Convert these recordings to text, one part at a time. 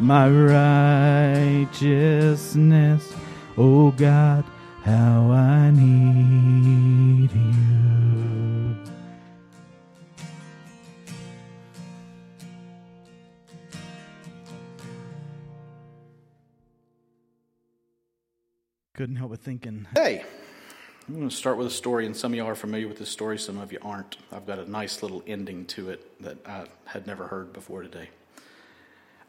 my righteousness. Oh God, how I need you. Couldn't help but thinking. Hey, I'm going to start with a story, and some of y'all are familiar with this story, some of you aren't. I've got a nice little ending to it that I had never heard before today.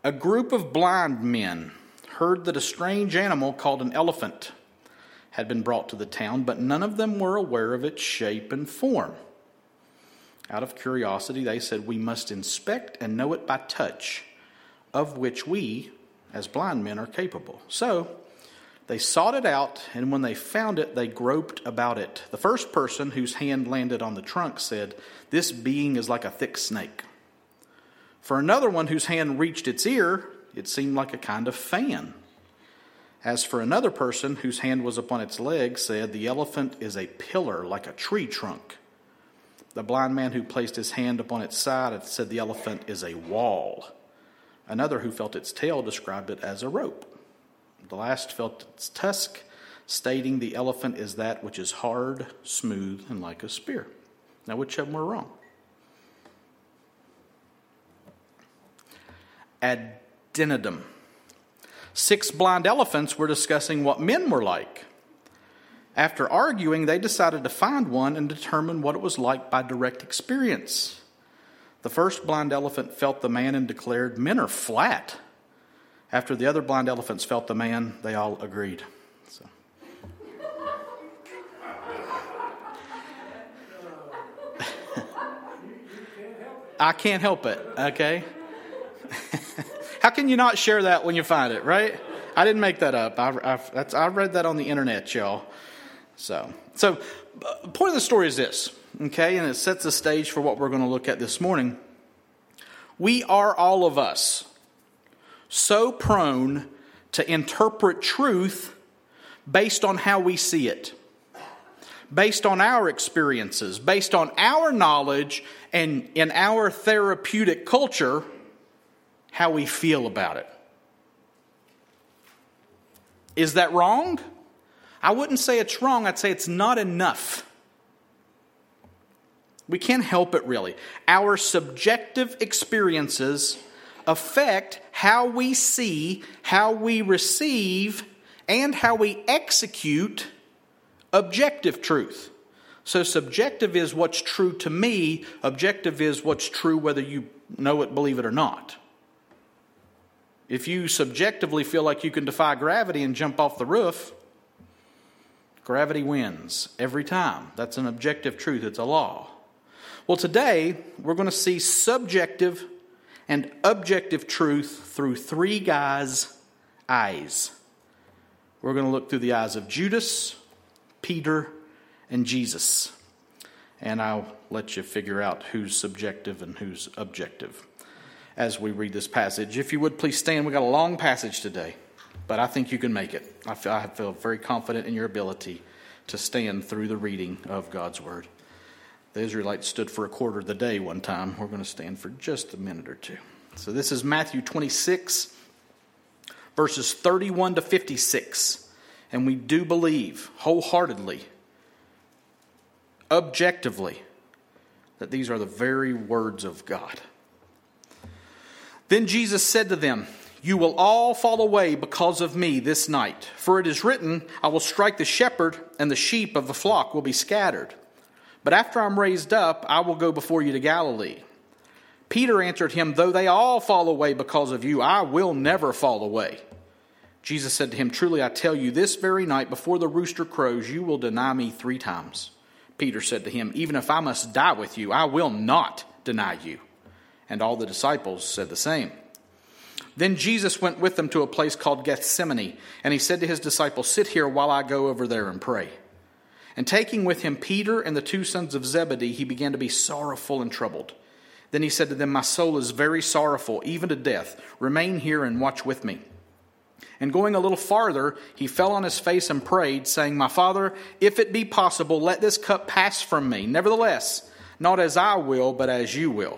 A group of blind men heard that a strange animal called an elephant had been brought to the town, but none of them were aware of its shape and form. Out of curiosity, they said, We must inspect and know it by touch, of which we, as blind men, are capable. So they sought it out, and when they found it, they groped about it. The first person whose hand landed on the trunk said, This being is like a thick snake. For another one whose hand reached its ear, it seemed like a kind of fan. As for another person whose hand was upon its leg, said, The elephant is a pillar like a tree trunk. The blind man who placed his hand upon its side said, The elephant is a wall. Another who felt its tail described it as a rope. The last felt its tusk, stating the elephant is that which is hard, smooth, and like a spear. Now, which of them were wrong? Addendum. Six blind elephants were discussing what men were like. After arguing, they decided to find one and determine what it was like by direct experience. The first blind elephant felt the man and declared, Men are flat. After the other blind elephants felt the man, they all agreed. So. I can't help it, okay? How can you not share that when you find it, right? I didn't make that up. I, I, I read that on the internet, y'all. So, so uh, point of the story is this, okay, and it sets the stage for what we're going to look at this morning. We are all of us so prone to interpret truth based on how we see it, based on our experiences, based on our knowledge, and in our therapeutic culture, how we feel about it. Is that wrong? I wouldn't say it's wrong, I'd say it's not enough. We can't help it really. Our subjective experiences affect how we see, how we receive, and how we execute objective truth. So, subjective is what's true to me, objective is what's true whether you know it, believe it, or not. If you subjectively feel like you can defy gravity and jump off the roof, gravity wins every time. That's an objective truth, it's a law. Well, today we're going to see subjective and objective truth through three guys' eyes. We're going to look through the eyes of Judas, Peter, and Jesus. And I'll let you figure out who's subjective and who's objective as we read this passage. If you would please stand, we've got a long passage today, but I think you can make it. I feel, I feel very confident in your ability to stand through the reading of God's Word. The Israelites stood for a quarter of the day one time. We're going to stand for just a minute or two. So this is Matthew 26, verses 31 to 56. And we do believe wholeheartedly, objectively, that these are the very words of God. Then Jesus said to them, You will all fall away because of me this night. For it is written, I will strike the shepherd, and the sheep of the flock will be scattered. But after I'm raised up, I will go before you to Galilee. Peter answered him, Though they all fall away because of you, I will never fall away. Jesus said to him, Truly I tell you, this very night before the rooster crows, you will deny me three times. Peter said to him, Even if I must die with you, I will not deny you. And all the disciples said the same. Then Jesus went with them to a place called Gethsemane, and he said to his disciples, Sit here while I go over there and pray. And taking with him Peter and the two sons of Zebedee, he began to be sorrowful and troubled. Then he said to them, My soul is very sorrowful, even to death. Remain here and watch with me. And going a little farther, he fell on his face and prayed, saying, My father, if it be possible, let this cup pass from me. Nevertheless, not as I will, but as you will.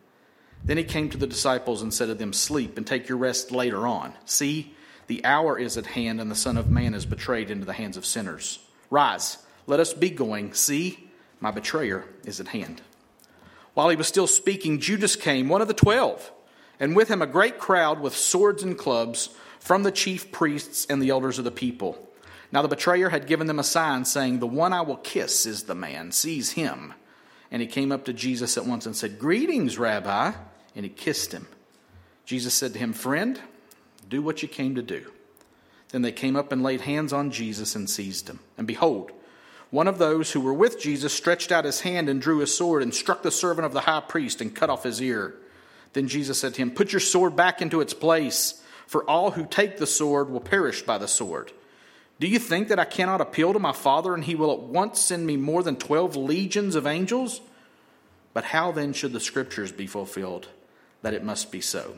Then he came to the disciples and said to them, Sleep and take your rest later on. See, the hour is at hand, and the Son of Man is betrayed into the hands of sinners. Rise, let us be going. See, my betrayer is at hand. While he was still speaking, Judas came, one of the twelve, and with him a great crowd with swords and clubs from the chief priests and the elders of the people. Now the betrayer had given them a sign, saying, The one I will kiss is the man, seize him. And he came up to Jesus at once and said, Greetings, Rabbi and he kissed him. Jesus said to him, Friend, do what you came to do. Then they came up and laid hands on Jesus and seized him. And behold, one of those who were with Jesus stretched out his hand and drew his sword and struck the servant of the high priest and cut off his ear. Then Jesus said to him, Put your sword back into its place, for all who take the sword will perish by the sword. Do you think that I cannot appeal to my Father, and he will at once send me more than twelve legions of angels? But how then should the scriptures be fulfilled? That it must be so.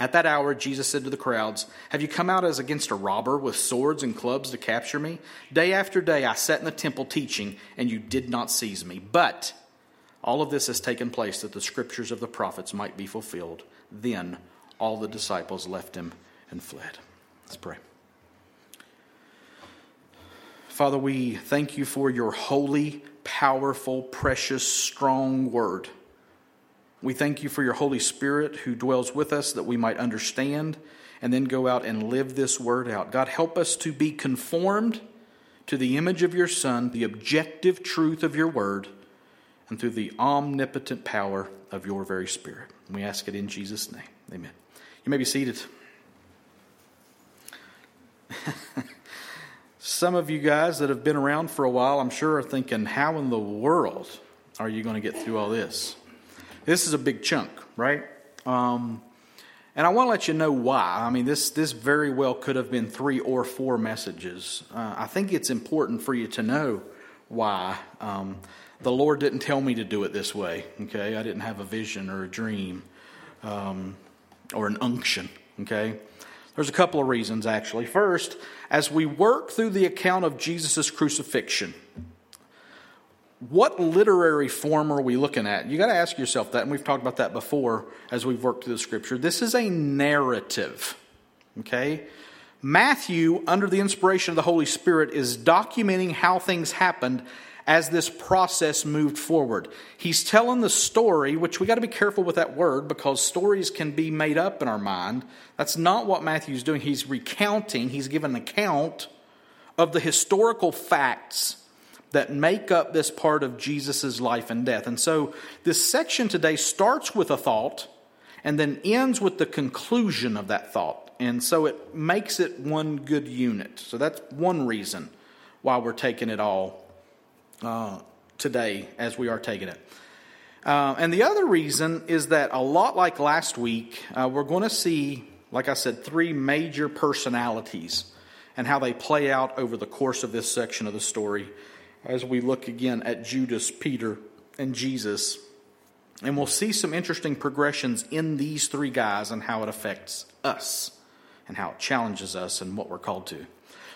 At that hour, Jesus said to the crowds, Have you come out as against a robber with swords and clubs to capture me? Day after day I sat in the temple teaching, and you did not seize me. But all of this has taken place that the scriptures of the prophets might be fulfilled. Then all the disciples left him and fled. Let's pray. Father, we thank you for your holy, powerful, precious, strong word. We thank you for your Holy Spirit who dwells with us that we might understand and then go out and live this word out. God, help us to be conformed to the image of your Son, the objective truth of your word, and through the omnipotent power of your very Spirit. We ask it in Jesus' name. Amen. You may be seated. Some of you guys that have been around for a while, I'm sure, are thinking, how in the world are you going to get through all this? This is a big chunk, right? Um, and I want to let you know why. I mean, this, this very well could have been three or four messages. Uh, I think it's important for you to know why. Um, the Lord didn't tell me to do it this way, okay? I didn't have a vision or a dream um, or an unction, okay? There's a couple of reasons, actually. First, as we work through the account of Jesus' crucifixion, what literary form are we looking at? You got to ask yourself that, and we've talked about that before as we've worked through the scripture. This is a narrative, okay? Matthew, under the inspiration of the Holy Spirit, is documenting how things happened as this process moved forward. He's telling the story, which we got to be careful with that word because stories can be made up in our mind. That's not what Matthew's doing. He's recounting, he's giving an account of the historical facts that make up this part of Jesus' life and death. And so this section today starts with a thought and then ends with the conclusion of that thought. And so it makes it one good unit. So that's one reason why we're taking it all uh, today as we are taking it. Uh, and the other reason is that a lot like last week, uh, we're going to see, like I said, three major personalities and how they play out over the course of this section of the story as we look again at Judas, Peter, and Jesus. And we'll see some interesting progressions in these three guys and how it affects us and how it challenges us and what we're called to.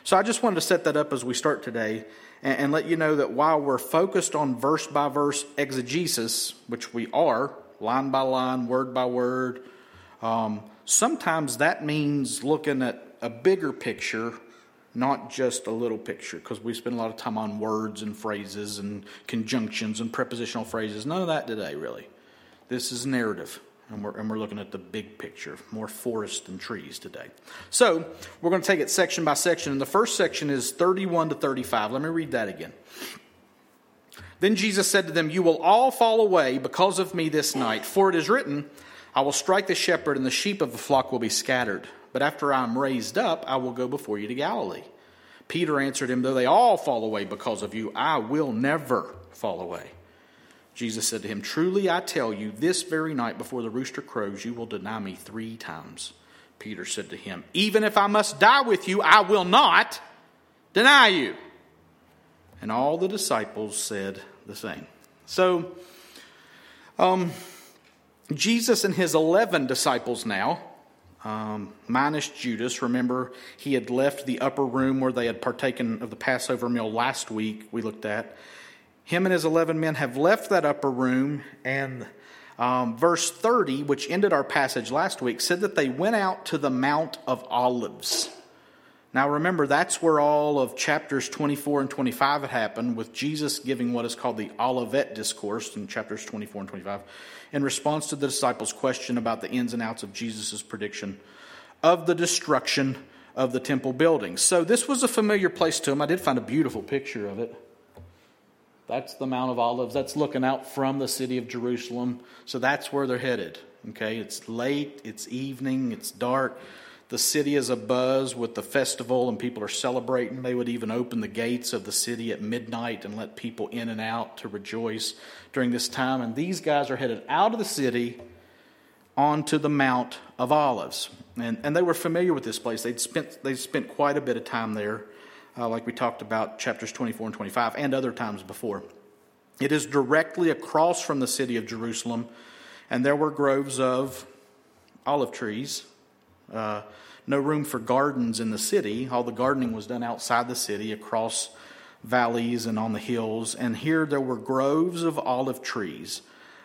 So I just wanted to set that up as we start today and, and let you know that while we're focused on verse by verse exegesis, which we are, line by line, word by word, um, sometimes that means looking at a bigger picture not just a little picture, because we spend a lot of time on words and phrases and conjunctions and prepositional phrases. None of that today, really. This is narrative, and we're, and we're looking at the big picture, more forest and trees today. So, we're going to take it section by section, and the first section is 31 to 35. Let me read that again. Then Jesus said to them, You will all fall away because of me this night, for it is written, I will strike the shepherd, and the sheep of the flock will be scattered. But after I am raised up, I will go before you to Galilee. Peter answered him, Though they all fall away because of you, I will never fall away. Jesus said to him, Truly I tell you, this very night before the rooster crows, you will deny me three times. Peter said to him, Even if I must die with you, I will not deny you. And all the disciples said the same. So, um, Jesus and his 11 disciples now, um, minus Judas, remember he had left the upper room where they had partaken of the Passover meal last week, we looked at. Him and his 11 men have left that upper room, and um, verse 30, which ended our passage last week, said that they went out to the Mount of Olives. Now remember, that's where all of chapters 24 and 25 had happened, with Jesus giving what is called the Olivet Discourse in chapters 24 and 25, in response to the disciples' question about the ins and outs of Jesus' prediction of the destruction of the temple building. So this was a familiar place to him. I did find a beautiful picture of it. That's the Mount of Olives. That's looking out from the city of Jerusalem. So that's where they're headed. Okay, it's late, it's evening, it's dark. The city is abuzz with the festival, and people are celebrating. They would even open the gates of the city at midnight and let people in and out to rejoice during this time. And these guys are headed out of the city onto the Mount of Olives. And, and they were familiar with this place. They'd spent, they'd spent quite a bit of time there uh, like we talked about chapters 24 and 25, and other times before. It is directly across from the city of Jerusalem, and there were groves of olive trees. Uh, no room for gardens in the city. All the gardening was done outside the city, across valleys and on the hills. And here there were groves of olive trees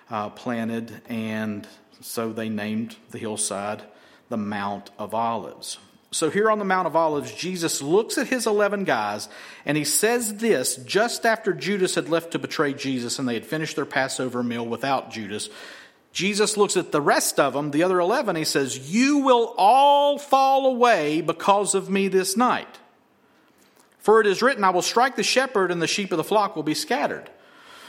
uh, planted, and so they named the hillside the Mount of Olives. So, here on the Mount of Olives, Jesus looks at his 11 guys and he says this just after Judas had left to betray Jesus and they had finished their Passover meal without Judas. Jesus looks at the rest of them, the other 11, he says, You will all fall away because of me this night. For it is written, I will strike the shepherd and the sheep of the flock will be scattered.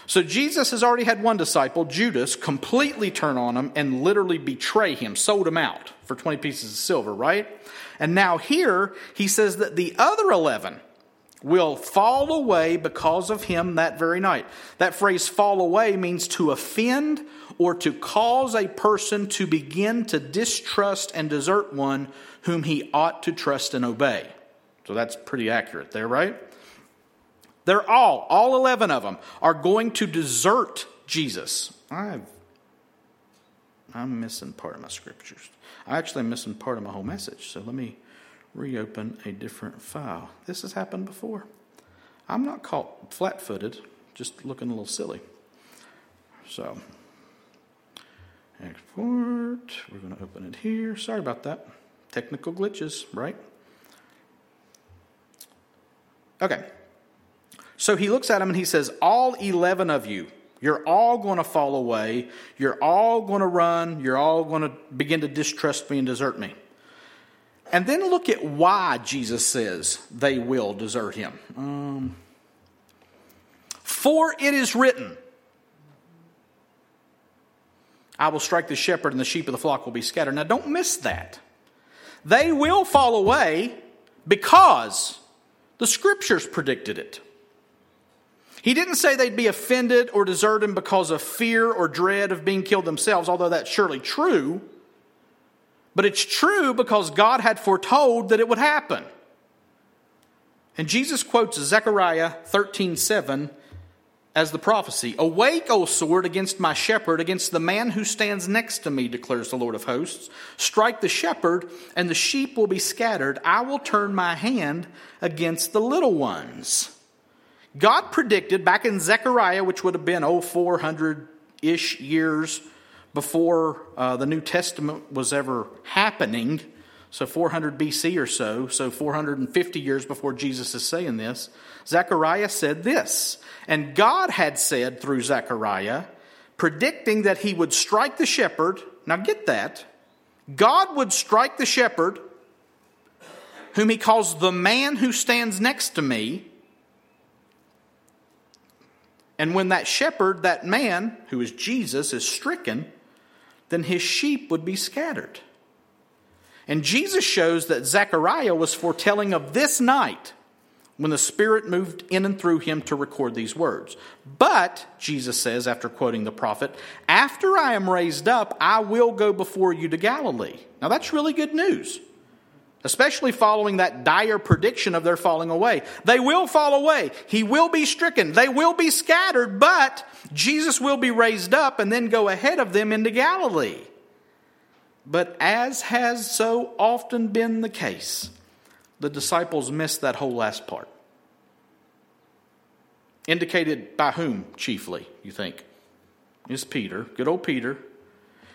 So Jesus has already had one disciple, Judas, completely turn on him and literally betray him, sold him out for 20 pieces of silver, right? And now here he says that the other 11 will fall away because of him that very night. That phrase fall away means to offend or to cause a person to begin to distrust and desert one whom he ought to trust and obey. So that's pretty accurate there, right? They're all, all 11 of them, are going to desert Jesus. i I'm missing part of my scriptures. I actually am missing part of my whole message. So let me reopen a different file. This has happened before. I'm not caught flat footed, just looking a little silly. So, export. We're going to open it here. Sorry about that. Technical glitches, right? Okay. So he looks at him and he says, All 11 of you, you're all going to fall away. You're all going to run. You're all going to begin to distrust me and desert me. And then look at why Jesus says they will desert him. Um, For it is written, I will strike the shepherd and the sheep of the flock will be scattered. Now don't miss that. They will fall away because the scriptures predicted it. He didn't say they'd be offended or desert him because of fear or dread of being killed themselves, although that's surely true. But it's true because God had foretold that it would happen. And Jesus quotes Zechariah 13 7 as the prophecy Awake, O sword, against my shepherd, against the man who stands next to me, declares the Lord of hosts. Strike the shepherd, and the sheep will be scattered. I will turn my hand against the little ones. God predicted back in Zechariah, which would have been, oh, 400 ish years before uh, the New Testament was ever happening, so 400 BC or so, so 450 years before Jesus is saying this, Zechariah said this. And God had said through Zechariah, predicting that he would strike the shepherd. Now get that. God would strike the shepherd, whom he calls the man who stands next to me and when that shepherd, that man, who is Jesus, is stricken, then his sheep would be scattered. And Jesus shows that Zechariah was foretelling of this night when the Spirit moved in and through him to record these words. But, Jesus says, after quoting the prophet, after I am raised up, I will go before you to Galilee. Now, that's really good news, especially following that dire prediction of their falling away. They will fall away, He will be stricken, they will be scattered, but Jesus will be raised up and then go ahead of them into Galilee. But as has so often been the case, the disciples missed that whole last part. Indicated by whom, chiefly, you think? Is Peter, good old Peter.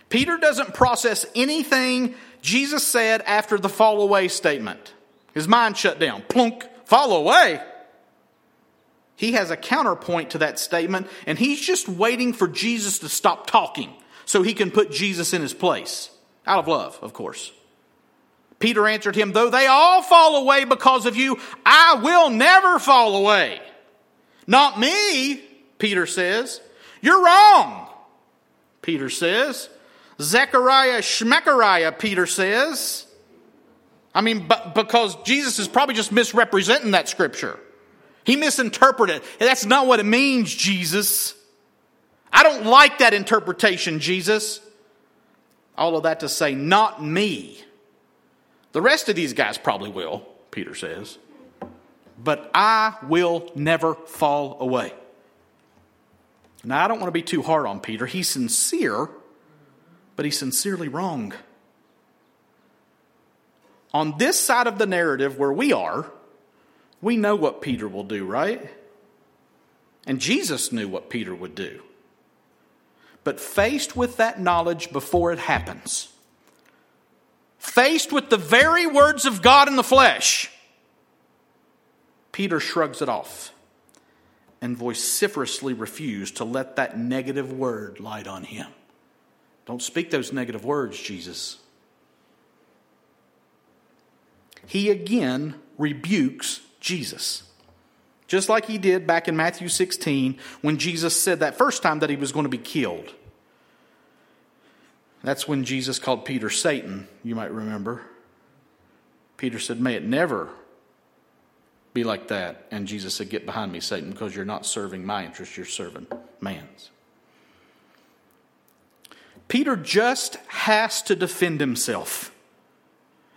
Peter doesn't process anything Jesus said after the fall away statement. His mind shut down. Plunk, fall away. He has a counterpoint to that statement, and he's just waiting for Jesus to stop talking so he can put Jesus in his place. Out of love, of course. Peter answered him, Though they all fall away because of you, I will never fall away. Not me, Peter says. You're wrong, Peter says. Zechariah Schmechariah, Peter says. I mean, but because Jesus is probably just misrepresenting that scripture. He misinterpreted. That's not what it means, Jesus. I don't like that interpretation, Jesus. All of that to say, not me. The rest of these guys probably will, Peter says. But I will never fall away. Now, I don't want to be too hard on Peter. He's sincere, but he's sincerely wrong. On this side of the narrative where we are, we know what Peter will do, right? And Jesus knew what Peter would do. But faced with that knowledge before it happens, faced with the very words of God in the flesh, Peter shrugs it off and vociferously refused to let that negative word light on him. Don't speak those negative words, Jesus. He again rebukes Jesus. Just like he did back in Matthew 16 when Jesus said that first time that he was going to be killed. That's when Jesus called Peter Satan, you might remember. Peter said, May it never be like that. And Jesus said, Get behind me, Satan, because you're not serving my interest, you're serving man's. Peter just has to defend himself.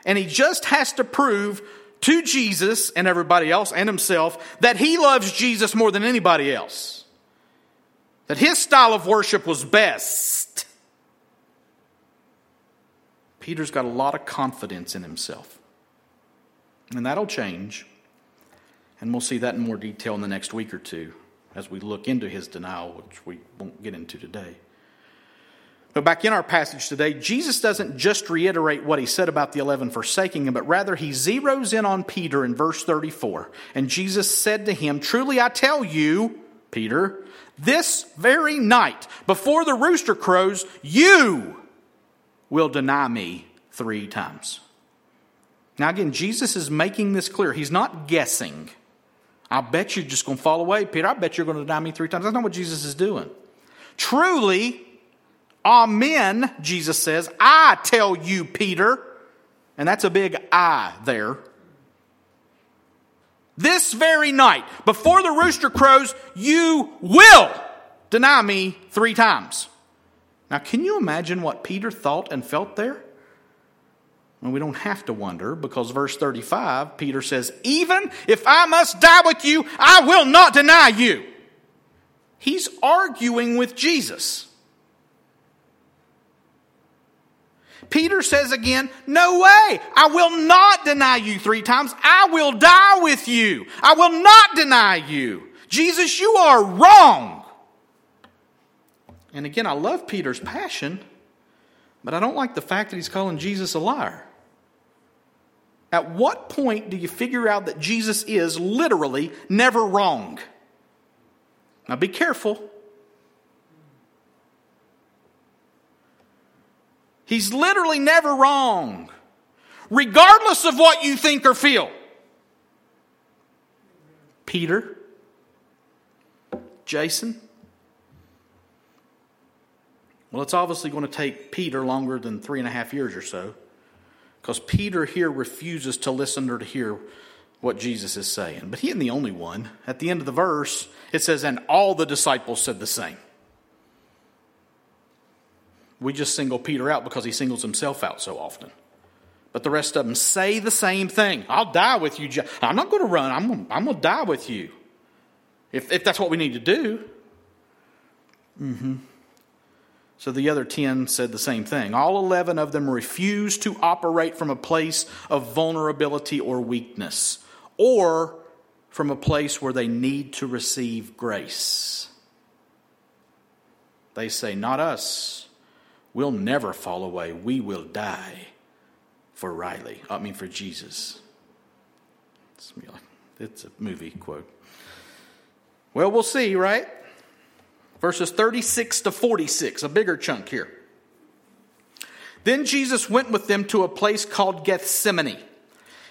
And he just has to prove to Jesus and everybody else and himself that he loves Jesus more than anybody else. That his style of worship was best. Peter's got a lot of confidence in himself. And that'll change. And we'll see that in more detail in the next week or two as we look into his denial, which we won't get into today. But back in our passage today, Jesus doesn't just reiterate what he said about the eleven forsaking him, but rather he zeroes in on Peter in verse 34. And Jesus said to him, Truly I tell you, Peter, this very night, before the rooster crows, you will deny me three times. Now, again, Jesus is making this clear. He's not guessing. I bet you're just going to fall away, Peter. I bet you're going to deny me three times. That's not what Jesus is doing. Truly, amen, Jesus says, I tell you, Peter. And that's a big I there. This very night, before the rooster crows, you will deny me three times. Now, can you imagine what Peter thought and felt there? And we don't have to wonder because verse 35, Peter says, Even if I must die with you, I will not deny you. He's arguing with Jesus. Peter says again, No way, I will not deny you three times. I will die with you. I will not deny you. Jesus, you are wrong. And again, I love Peter's passion, but I don't like the fact that he's calling Jesus a liar. At what point do you figure out that Jesus is literally never wrong? Now be careful. He's literally never wrong, regardless of what you think or feel. Peter, Jason, well, it's obviously going to take Peter longer than three and a half years or so, because Peter here refuses to listen or to hear what Jesus is saying. But he isn't the only one. At the end of the verse, it says, And all the disciples said the same. We just single Peter out because he singles himself out so often. But the rest of them say the same thing. I'll die with you. I'm not going to run. I'm, I'm going to die with you. If, if that's what we need to do. Mm-hmm. So the other 10 said the same thing. All 11 of them refused to operate from a place of vulnerability or weakness, or from a place where they need to receive grace. They say, Not us. We'll never fall away. We will die for Riley. I mean, for Jesus. It's a movie quote. Well, we'll see, right? Verses 36 to 46, a bigger chunk here. Then Jesus went with them to a place called Gethsemane.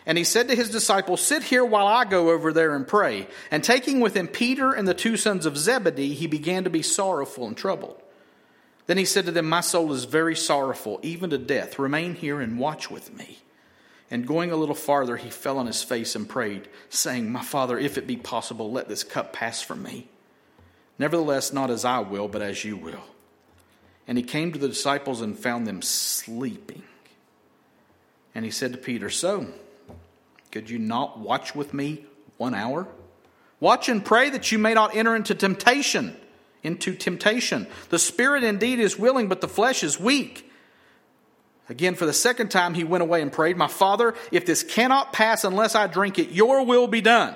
And he said to his disciples, Sit here while I go over there and pray. And taking with him Peter and the two sons of Zebedee, he began to be sorrowful and troubled. Then he said to them, My soul is very sorrowful, even to death. Remain here and watch with me. And going a little farther, he fell on his face and prayed, saying, My father, if it be possible, let this cup pass from me. Nevertheless, not as I will, but as you will. And he came to the disciples and found them sleeping. And he said to Peter, So, could you not watch with me one hour? Watch and pray that you may not enter into temptation into temptation. The spirit indeed is willing, but the flesh is weak. Again, for the second time, he went away and prayed, My Father, if this cannot pass unless I drink it, your will be done.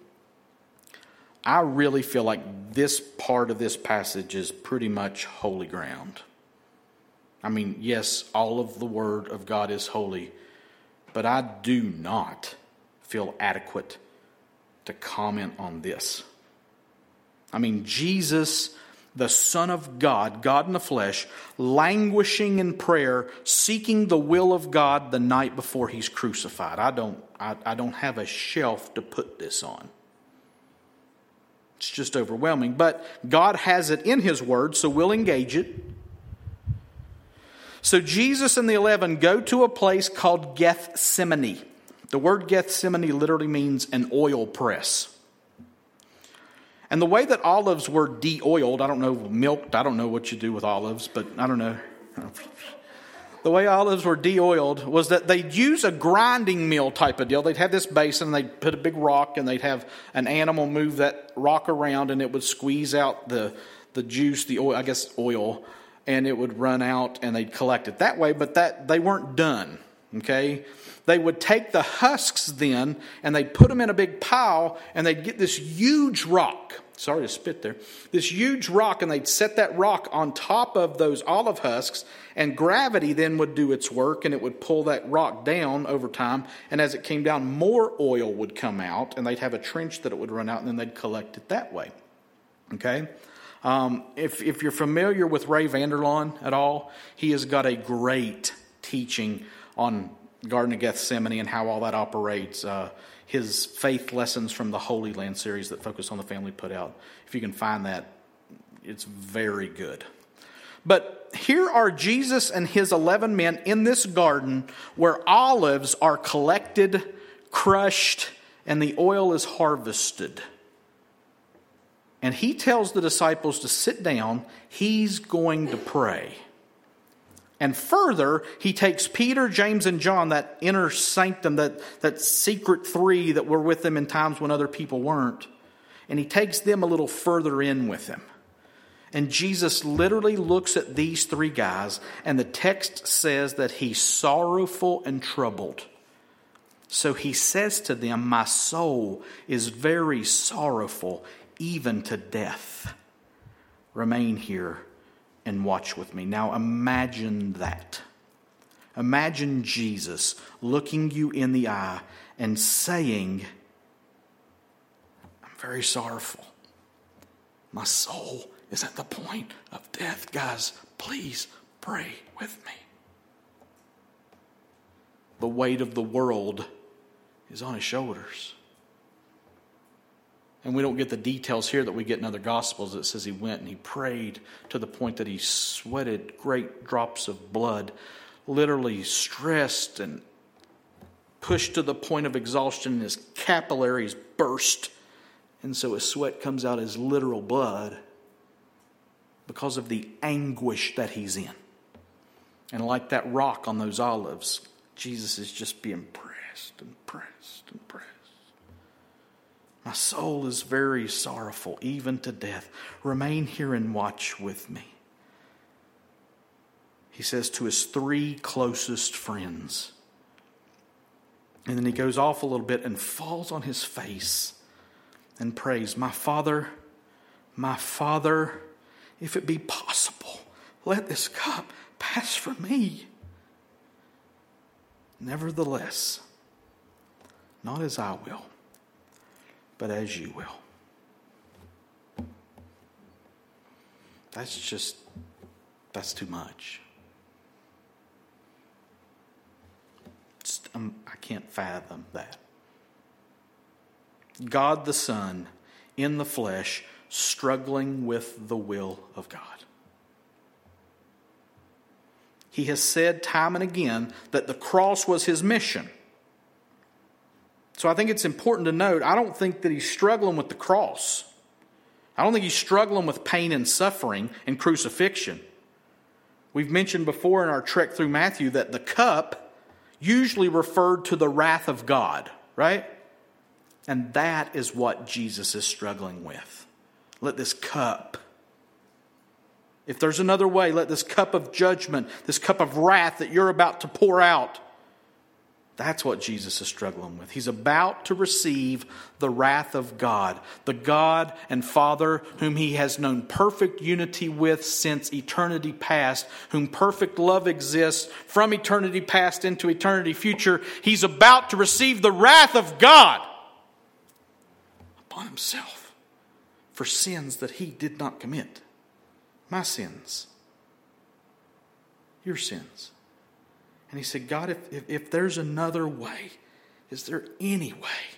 I really feel like this part of this passage is pretty much holy ground. I mean, yes, all of the Word of God is holy, but I do not feel adequate to comment on this. I mean, Jesus the Son of God, God in the flesh, languishing in prayer, seeking the will of God the night before he's crucified. I don't, I, I don't have a shelf to put this on. It's just overwhelming. But God has it in His Word, so we'll engage it. So Jesus and the eleven go to a place called Gethsemane. The word Gethsemane literally means an oil press. And the way that olives were de oiled, I don't know, milked, I don't know what you do with olives, but I don't know. The way olives were de oiled was that they'd use a grinding mill type of deal. They'd have this basin, they'd put a big rock, and they'd have an animal move that rock around, and it would squeeze out the, the juice, the oil, I guess oil, and it would run out, and they'd collect it that way, but that they weren't done. Okay? they would take the husks then and they'd put them in a big pile and they'd get this huge rock. Sorry to spit there. This huge rock, and they'd set that rock on top of those olive husks, and gravity then would do its work and it would pull that rock down over time. And as it came down, more oil would come out, and they'd have a trench that it would run out, and then they'd collect it that way. Okay? Um, if, if you're familiar with Ray Vander Laan at all, he has got a great teaching on Garden of Gethsemane and how all that operates. Uh, his faith lessons from the Holy Land series that Focus on the Family put out. If you can find that, it's very good. But here are Jesus and his 11 men in this garden where olives are collected, crushed, and the oil is harvested. And he tells the disciples to sit down. He's going to pray. And further, he takes Peter, James, and John, that inner sanctum, that, that secret three that were with them in times when other people weren't, and he takes them a little further in with him. And Jesus literally looks at these three guys, and the text says that he's sorrowful and troubled. So he says to them, My soul is very sorrowful, even to death. Remain here and watch with me. Now imagine that. Imagine Jesus looking you in the eye and saying, I'm very sorrowful. My soul is at the point of death. Guys, please pray with me. The weight of the world is on his shoulders. And we don't get the details here that we get in other gospels. It says he went and he prayed to the point that he sweated great drops of blood, literally stressed and pushed to the point of exhaustion, and his capillaries burst. And so his sweat comes out as literal blood because of the anguish that he's in. And like that rock on those olives, Jesus is just being pressed and pressed and pressed. My soul is very sorrowful, even to death. Remain here and watch with me. He says to his three closest friends. And then he goes off a little bit and falls on his face and prays, My Father, my Father, if it be possible, let this cup pass from me. Nevertheless, not as I will but as you will. That's just, that's too much. Um, I can't fathom that. God the Son in the flesh, struggling with the will of God. He has said time and again that the cross was his mission. So I think it's important to note I don't think that he's struggling with the cross. I don't think he's struggling with pain and suffering and crucifixion. We've mentioned before in our trek through Matthew that the cup usually referred to the wrath of God, right? And that is what Jesus is struggling with. Let this cup, if there's another way, let this cup of judgment, this cup of wrath that you're about to pour out, that's what Jesus is struggling with. He's about to receive the wrath of God, the God and Father whom he has known perfect unity with since eternity past, whom perfect love exists from eternity past into eternity future. He's about to receive the wrath of God upon himself for sins that he did not commit. My sins, your sins. And he said, God, if, if, if there's another way, is there any way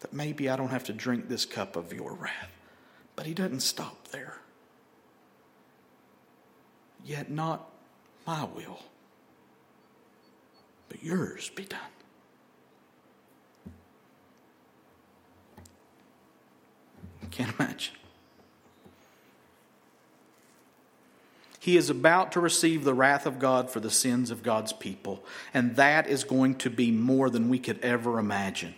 that maybe I don't have to drink this cup of your wrath? But he doesn't stop there. Yet not my will, but yours be done. Can't imagine. He is about to receive the wrath of God for the sins of God's people, and that is going to be more than we could ever imagine.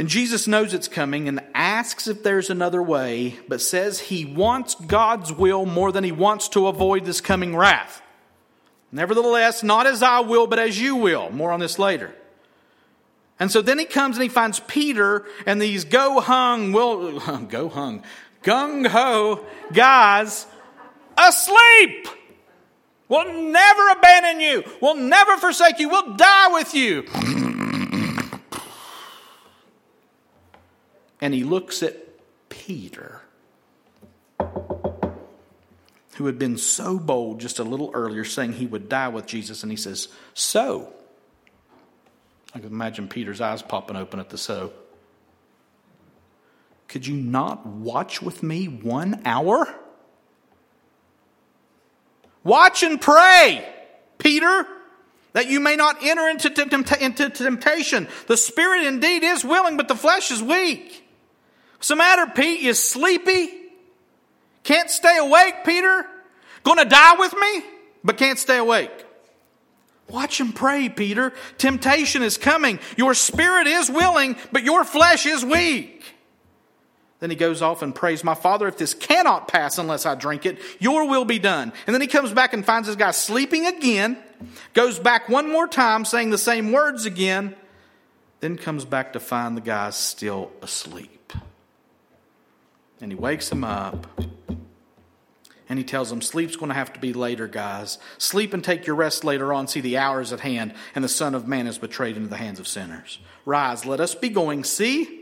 And Jesus knows it's coming and asks if there's another way, but says he wants God's will more than he wants to avoid this coming wrath. Nevertheless, not as I will, but as you will. More on this later. And so then he comes and he finds Peter and these go hung, will, go hung, gung ho guys asleep. We'll never abandon you. We'll never forsake you. We'll die with you. And he looks at Peter, who had been so bold just a little earlier, saying he would die with Jesus, and he says, So. I can imagine Peter's eyes popping open at the so. Could you not watch with me one hour? Watch and pray, Peter, that you may not enter into, into temptation. The spirit indeed is willing, but the flesh is weak. What's the matter, Pete? You sleepy? Can't stay awake, Peter? Gonna die with me, but can't stay awake. Watch and pray, Peter. Temptation is coming. Your spirit is willing, but your flesh is weak. Then he goes off and prays, My father, if this cannot pass unless I drink it, your will be done. And then he comes back and finds this guy sleeping again, goes back one more time, saying the same words again, then comes back to find the guy still asleep. And he wakes him up. And he tells him, Sleep's going to have to be later, guys. Sleep and take your rest later on. See, the hour is at hand, and the Son of Man is betrayed into the hands of sinners. Rise, let us be going. See?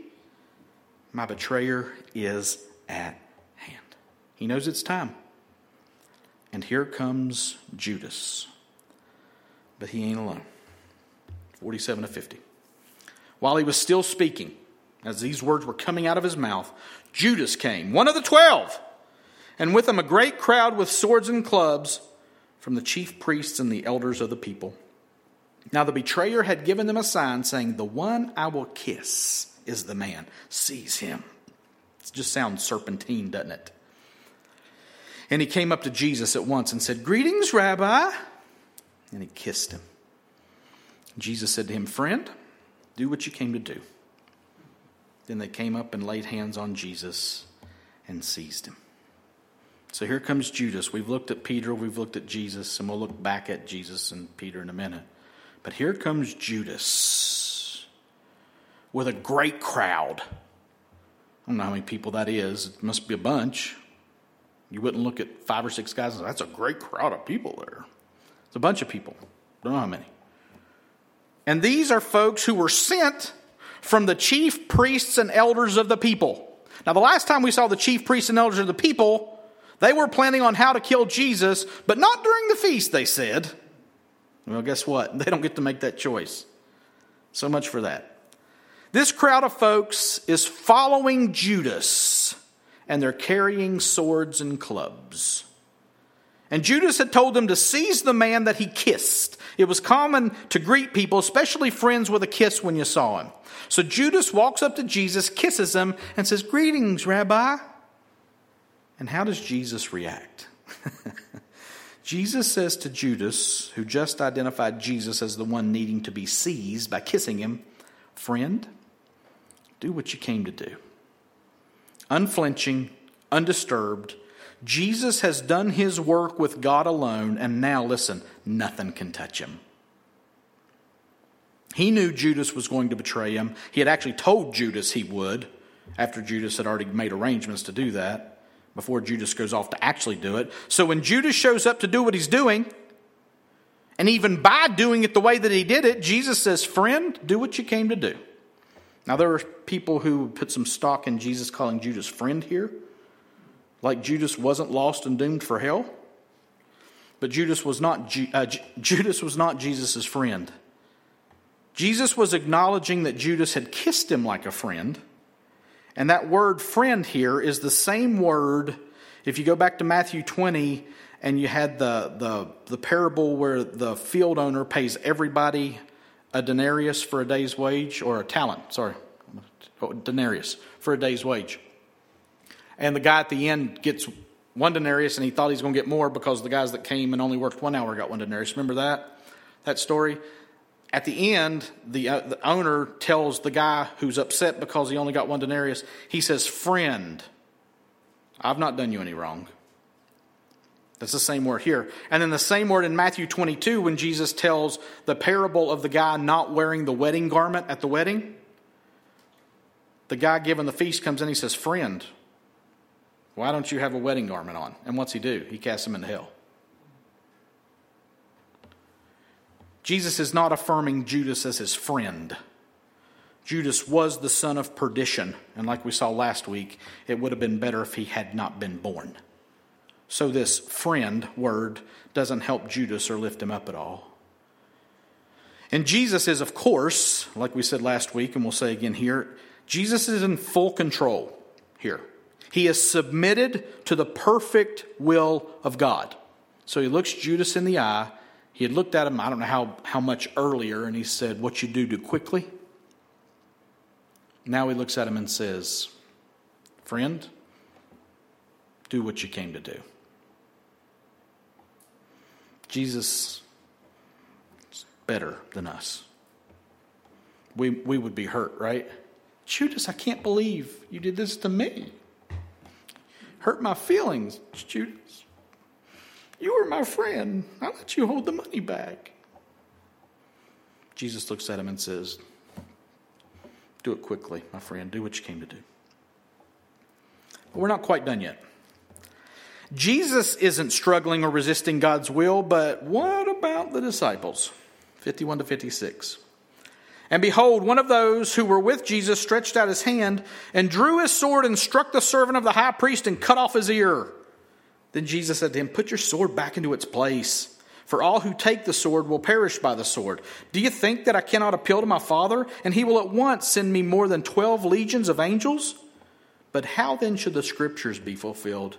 My betrayer is at hand. He knows it's time. And here comes Judas. But he ain't alone. 47 to 50. While he was still speaking, as these words were coming out of his mouth, Judas came, one of the twelve, and with him a great crowd with swords and clubs from the chief priests and the elders of the people. Now the betrayer had given them a sign, saying, The one I will kiss is the man. Seize him. It just sounds serpentine, doesn't it? And he came up to Jesus at once and said, Greetings, Rabbi. And he kissed him. Jesus said to him, Friend, do what you came to do. Then they came up and laid hands on Jesus and seized him. So here comes Judas. We've looked at Peter, we've looked at Jesus, and we'll look back at Jesus and Peter in a minute. But here comes Judas with a great crowd. I don't know how many people that is. It must be a bunch. You wouldn't look at five or six guys and say, that's a great crowd of people there. It's a bunch of people. Don't know how many. And these are folks who were sent from the chief priests and elders of the people. Now, the last time we saw the chief priests and elders of the people, they were planning on how to kill Jesus, but not during the feast, they said. Well, guess what? They don't get to make that choice. So much for that. This crowd of folks is following Judas, and they're carrying swords and clubs. And Judas had told them to seize the man that he kissed. It was common to greet people, especially friends, with a kiss when you saw him. So Judas walks up to Jesus, kisses him, and says, Greetings, Rabbi. And how does Jesus react? Jesus says to Judas, who just identified Jesus as the one needing to be seized by kissing him, Friend, do what you came to do. Unflinching, undisturbed, Jesus has done his work with God alone, and now listen, nothing can touch him. He knew Judas was going to betray him. He had actually told Judas he would, after Judas had already made arrangements to do that, before Judas goes off to actually do it. So when Judas shows up to do what he's doing, and even by doing it the way that he did it, Jesus says, Friend, do what you came to do. Now, there are people who put some stock in Jesus calling Judas friend here like Judas wasn't lost and doomed for hell. But Judas was not, uh, Judas was not Jesus' friend. Jesus was acknowledging that Judas had kissed him like a friend. And that word friend here is the same word, if you go back to Matthew 20 and you had the, the, the parable where the field owner pays everybody a denarius for a day's wage, or a talent, sorry, denarius for a day's wage. And the guy at the end gets one denarius and he thought he's going to get more because the guys that came and only worked one hour got one denarius. Remember that? That story? At the end, the, uh, the owner tells the guy who's upset because he only got one denarius, he says, Friend, I've not done you any wrong. That's the same word here. And then the same word in Matthew 22 when Jesus tells the parable of the guy not wearing the wedding garment at the wedding. The guy giving the feast comes in, he says, Friend, why don't you have a wedding garment on? And what's he do? He casts him into hell. Jesus is not affirming Judas as his friend. Judas was the son of perdition, and like we saw last week, it would have been better if he had not been born. So, this friend word doesn't help Judas or lift him up at all. And Jesus is, of course, like we said last week, and we'll say again here, Jesus is in full control here. He is submitted to the perfect will of God. So he looks Judas in the eye. He had looked at him, I don't know how, how much earlier, and he said, What you do, do quickly. Now he looks at him and says, Friend, do what you came to do. Jesus is better than us. We, we would be hurt, right? Judas, I can't believe you did this to me hurt my feelings, Judas. You were my friend. I let you hold the money back. Jesus looks at him and says, Do it quickly, my friend. Do what you came to do. But we're not quite done yet. Jesus isn't struggling or resisting God's will, but what about the disciples? 51 to 56. And behold, one of those who were with Jesus stretched out his hand and drew his sword and struck the servant of the high priest and cut off his ear. Then Jesus said to him, Put your sword back into its place, for all who take the sword will perish by the sword. Do you think that I cannot appeal to my Father, and he will at once send me more than twelve legions of angels? But how then should the scriptures be fulfilled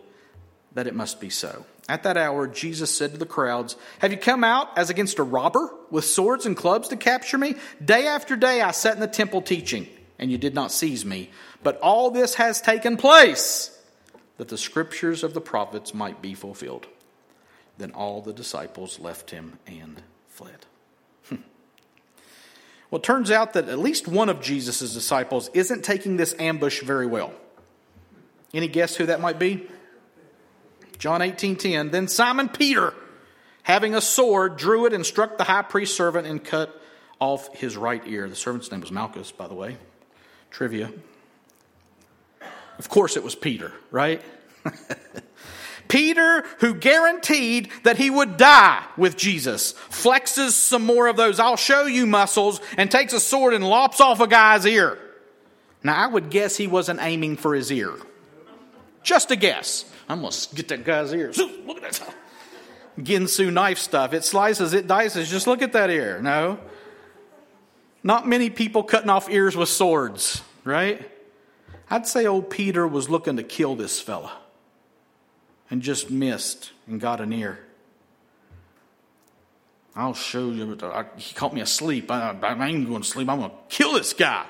that it must be so? At that hour, Jesus said to the crowds, Have you come out as against a robber with swords and clubs to capture me? Day after day I sat in the temple teaching, and you did not seize me. But all this has taken place that the scriptures of the prophets might be fulfilled. Then all the disciples left him and fled. Hmm. well, it turns out that at least one of Jesus' disciples isn't taking this ambush very well. Any guess who that might be? John 18:10. Then Simon Peter, having a sword, drew it and struck the high priest's servant and cut off his right ear. The servant's name was Malchus, by the way. Trivia. Of course it was Peter, right? Peter, who guaranteed that he would die with Jesus, flexes some more of those I'll show you muscles and takes a sword and lops off a guy's ear. Now, I would guess he wasn't aiming for his ear. Just a guess. I'm going to get that guy's ear. Look at that. Ginsu knife stuff. It slices, it dices. Just look at that ear. No. Not many people cutting off ears with swords, right? I'd say old Peter was looking to kill this fella and just missed and got an ear. I'll show you. Uh, he caught me asleep. I, I ain't going to sleep. I'm going to kill this guy.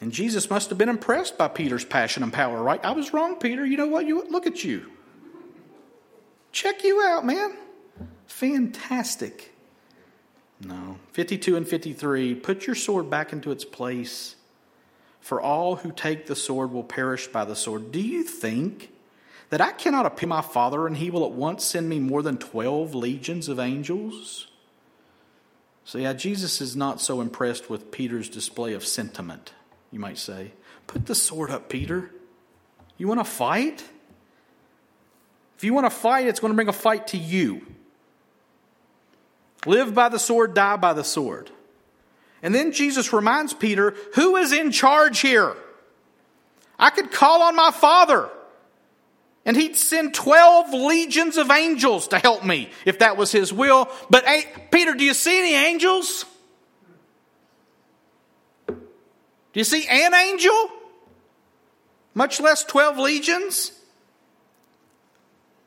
And Jesus must have been impressed by Peter's passion and power, right? I was wrong, Peter. You know what? You look at you. Check you out, man. Fantastic. No. 52 and 53. Put your sword back into its place, for all who take the sword will perish by the sword. Do you think that I cannot appeal my Father and he will at once send me more than 12 legions of angels? So, yeah, Jesus is not so impressed with Peter's display of sentiment you might say. Put the sword up, Peter. You want to fight? If you want to fight, it's going to bring a fight to you. Live by the sword, die by the sword. And then Jesus reminds Peter, who is in charge here? I could call on my Father, and he'd send 12 legions of angels to help me if that was his will. But Peter, do you see any angels? You see an angel? Much less 12 legions?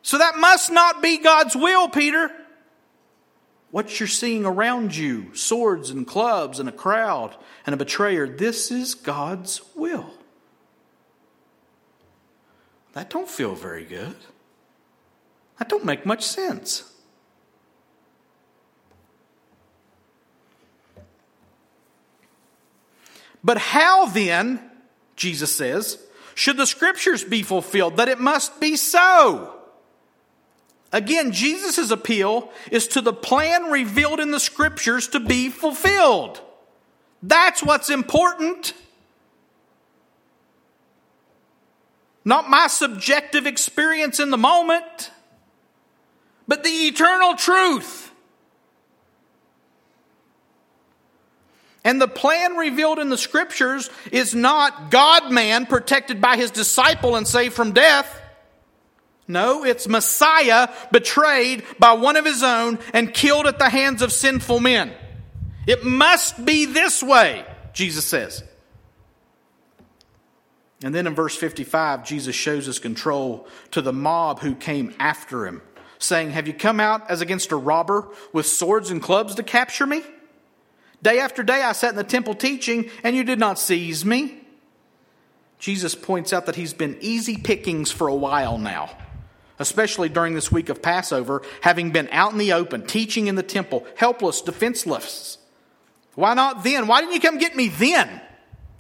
So that must not be God's will, Peter. What you're seeing around you swords and clubs and a crowd and a betrayer this is God's will. That don't feel very good. That don't make much sense. But how then, Jesus says, should the scriptures be fulfilled that it must be so? Again, Jesus' appeal is to the plan revealed in the scriptures to be fulfilled. That's what's important. Not my subjective experience in the moment, but the eternal truth. And the plan revealed in the scriptures is not God man protected by his disciple and saved from death. No, it's Messiah betrayed by one of his own and killed at the hands of sinful men. It must be this way, Jesus says. And then in verse 55, Jesus shows his control to the mob who came after him, saying, Have you come out as against a robber with swords and clubs to capture me? Day after day I sat in the temple teaching, and you did not seize me. Jesus points out that he's been easy pickings for a while now, especially during this week of Passover, having been out in the open, teaching in the temple, helpless, defenseless. Why not then? Why didn't you come get me then?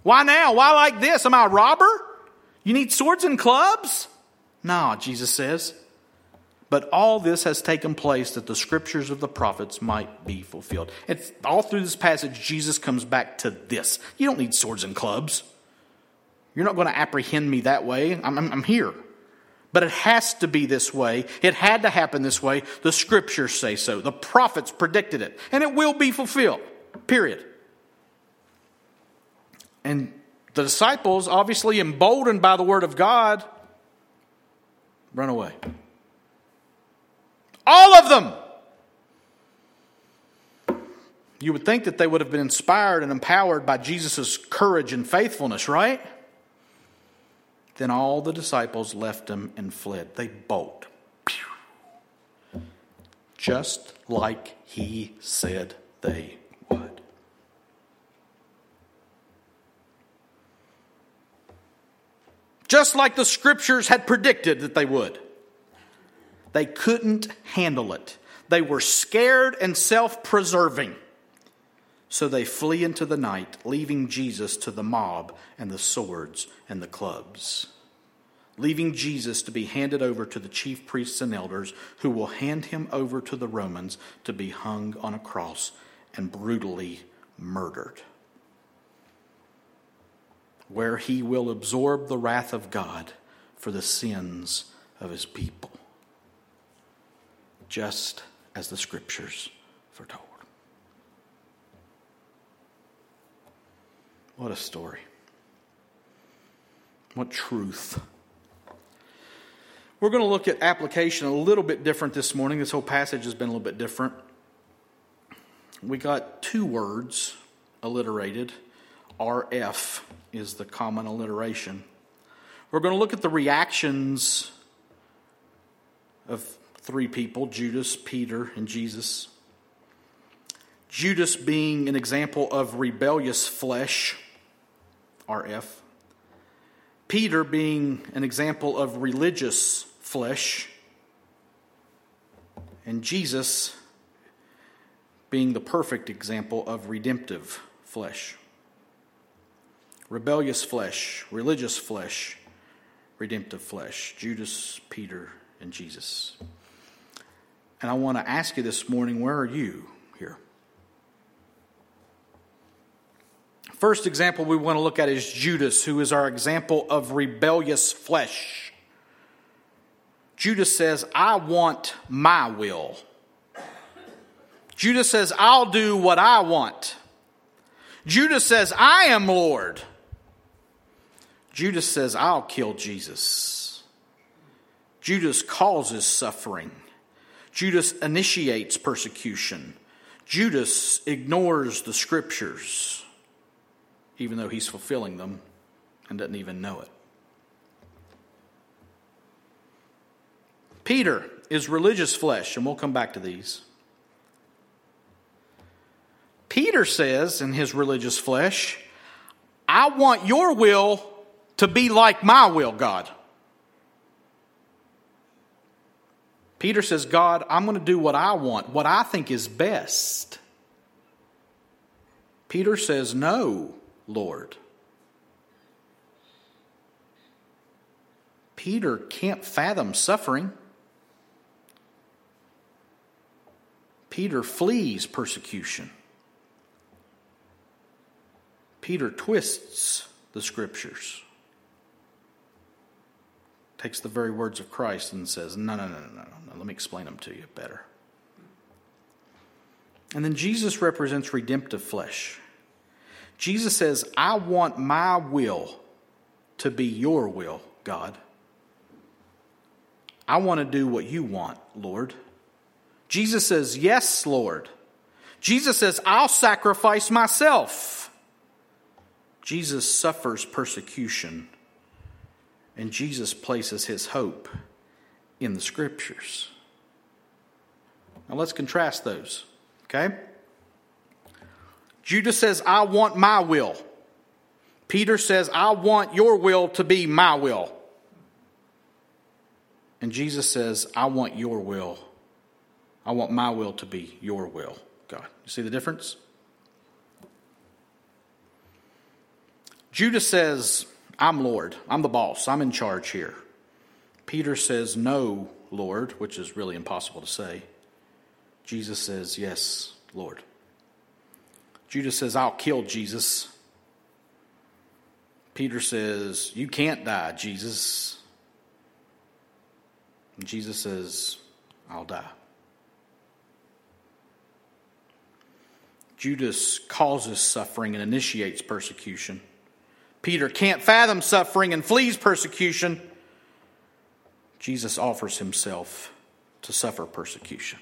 Why now? Why like this? Am I a robber? You need swords and clubs? No, Jesus says. But all this has taken place that the scriptures of the prophets might be fulfilled. It's all through this passage, Jesus comes back to this. You don't need swords and clubs. You're not going to apprehend me that way. I'm, I'm, I'm here. But it has to be this way. It had to happen this way. The scriptures say so. The prophets predicted it. And it will be fulfilled. Period. And the disciples, obviously emboldened by the word of God, run away. All of them. You would think that they would have been inspired and empowered by Jesus' courage and faithfulness, right? Then all the disciples left him and fled. They bolt. Just like he said they would. Just like the scriptures had predicted that they would. They couldn't handle it. They were scared and self preserving. So they flee into the night, leaving Jesus to the mob and the swords and the clubs. Leaving Jesus to be handed over to the chief priests and elders, who will hand him over to the Romans to be hung on a cross and brutally murdered. Where he will absorb the wrath of God for the sins of his people, just as the scriptures foretold. What a story. What truth. We're going to look at application a little bit different this morning. This whole passage has been a little bit different. We got two words alliterated. RF is the common alliteration. We're going to look at the reactions of three people Judas, Peter, and Jesus. Judas being an example of rebellious flesh RF. Peter being an example of religious flesh, and Jesus being the perfect example of redemptive flesh. Rebellious flesh, religious flesh, redemptive flesh. Judas, Peter, and Jesus. And I want to ask you this morning where are you here? First example we want to look at is Judas, who is our example of rebellious flesh. Judas says, I want my will. Judas says, I'll do what I want. Judas says, I am Lord. Judas says, I'll kill Jesus. Judas causes suffering. Judas initiates persecution. Judas ignores the scriptures even though he's fulfilling them and doesn't even know it. Peter is religious flesh, and we'll come back to these. Peter says in his religious flesh, I want your will to be like my will, God. Peter says, God, I'm going to do what I want, what I think is best. Peter says, No, Lord. Peter can't fathom suffering. Peter flees persecution. Peter twists the scriptures, takes the very words of Christ and says, No, no, no, no, no, no. Let me explain them to you better. And then Jesus represents redemptive flesh. Jesus says, I want my will to be your will, God. I want to do what you want, Lord. Jesus says, Yes, Lord. Jesus says, I'll sacrifice myself. Jesus suffers persecution, and Jesus places his hope in the scriptures. Now let's contrast those, okay? Judas says, I want my will. Peter says, I want your will to be my will. And Jesus says, I want your will. I want my will to be your will, God. You see the difference? Judas says, I'm Lord. I'm the boss. I'm in charge here. Peter says, No, Lord, which is really impossible to say. Jesus says, Yes, Lord. Judas says, I'll kill Jesus. Peter says, You can't die, Jesus. And Jesus says, I'll die. Judas causes suffering and initiates persecution. Peter can't fathom suffering and flees persecution. Jesus offers himself to suffer persecution.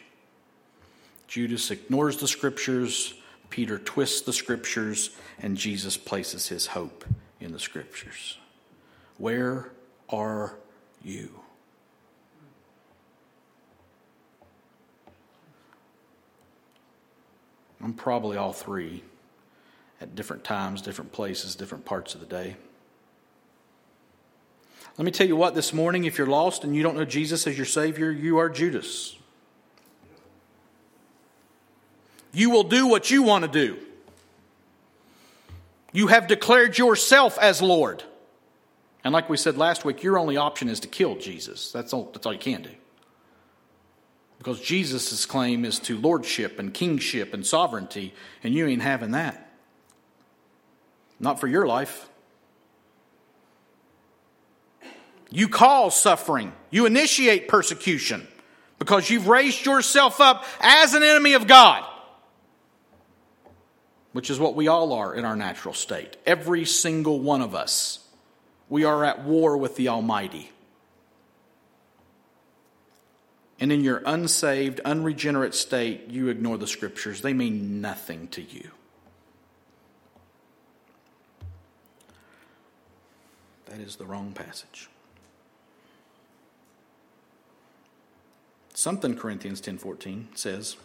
Judas ignores the scriptures, Peter twists the scriptures, and Jesus places his hope in the scriptures. Where are you? I'm probably all three at different times, different places, different parts of the day. Let me tell you what, this morning, if you're lost and you don't know Jesus as your Savior, you are Judas. You will do what you want to do. You have declared yourself as Lord. And like we said last week, your only option is to kill Jesus. That's all, that's all you can do. Because Jesus' claim is to lordship and kingship and sovereignty, and you ain't having that. Not for your life. You cause suffering. You initiate persecution because you've raised yourself up as an enemy of God, which is what we all are in our natural state. Every single one of us. We are at war with the Almighty. And in your unsaved, unregenerate state, you ignore the scriptures. They mean nothing to you. That is the wrong passage. Something Corinthians 10:14 says,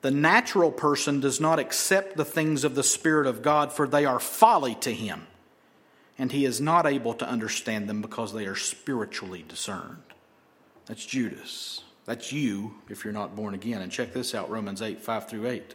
"The natural person does not accept the things of the spirit of God for they are folly to him, and he is not able to understand them because they are spiritually discerned." That's Judas. That's you if you're not born again. And check this out Romans 8 5 through 8.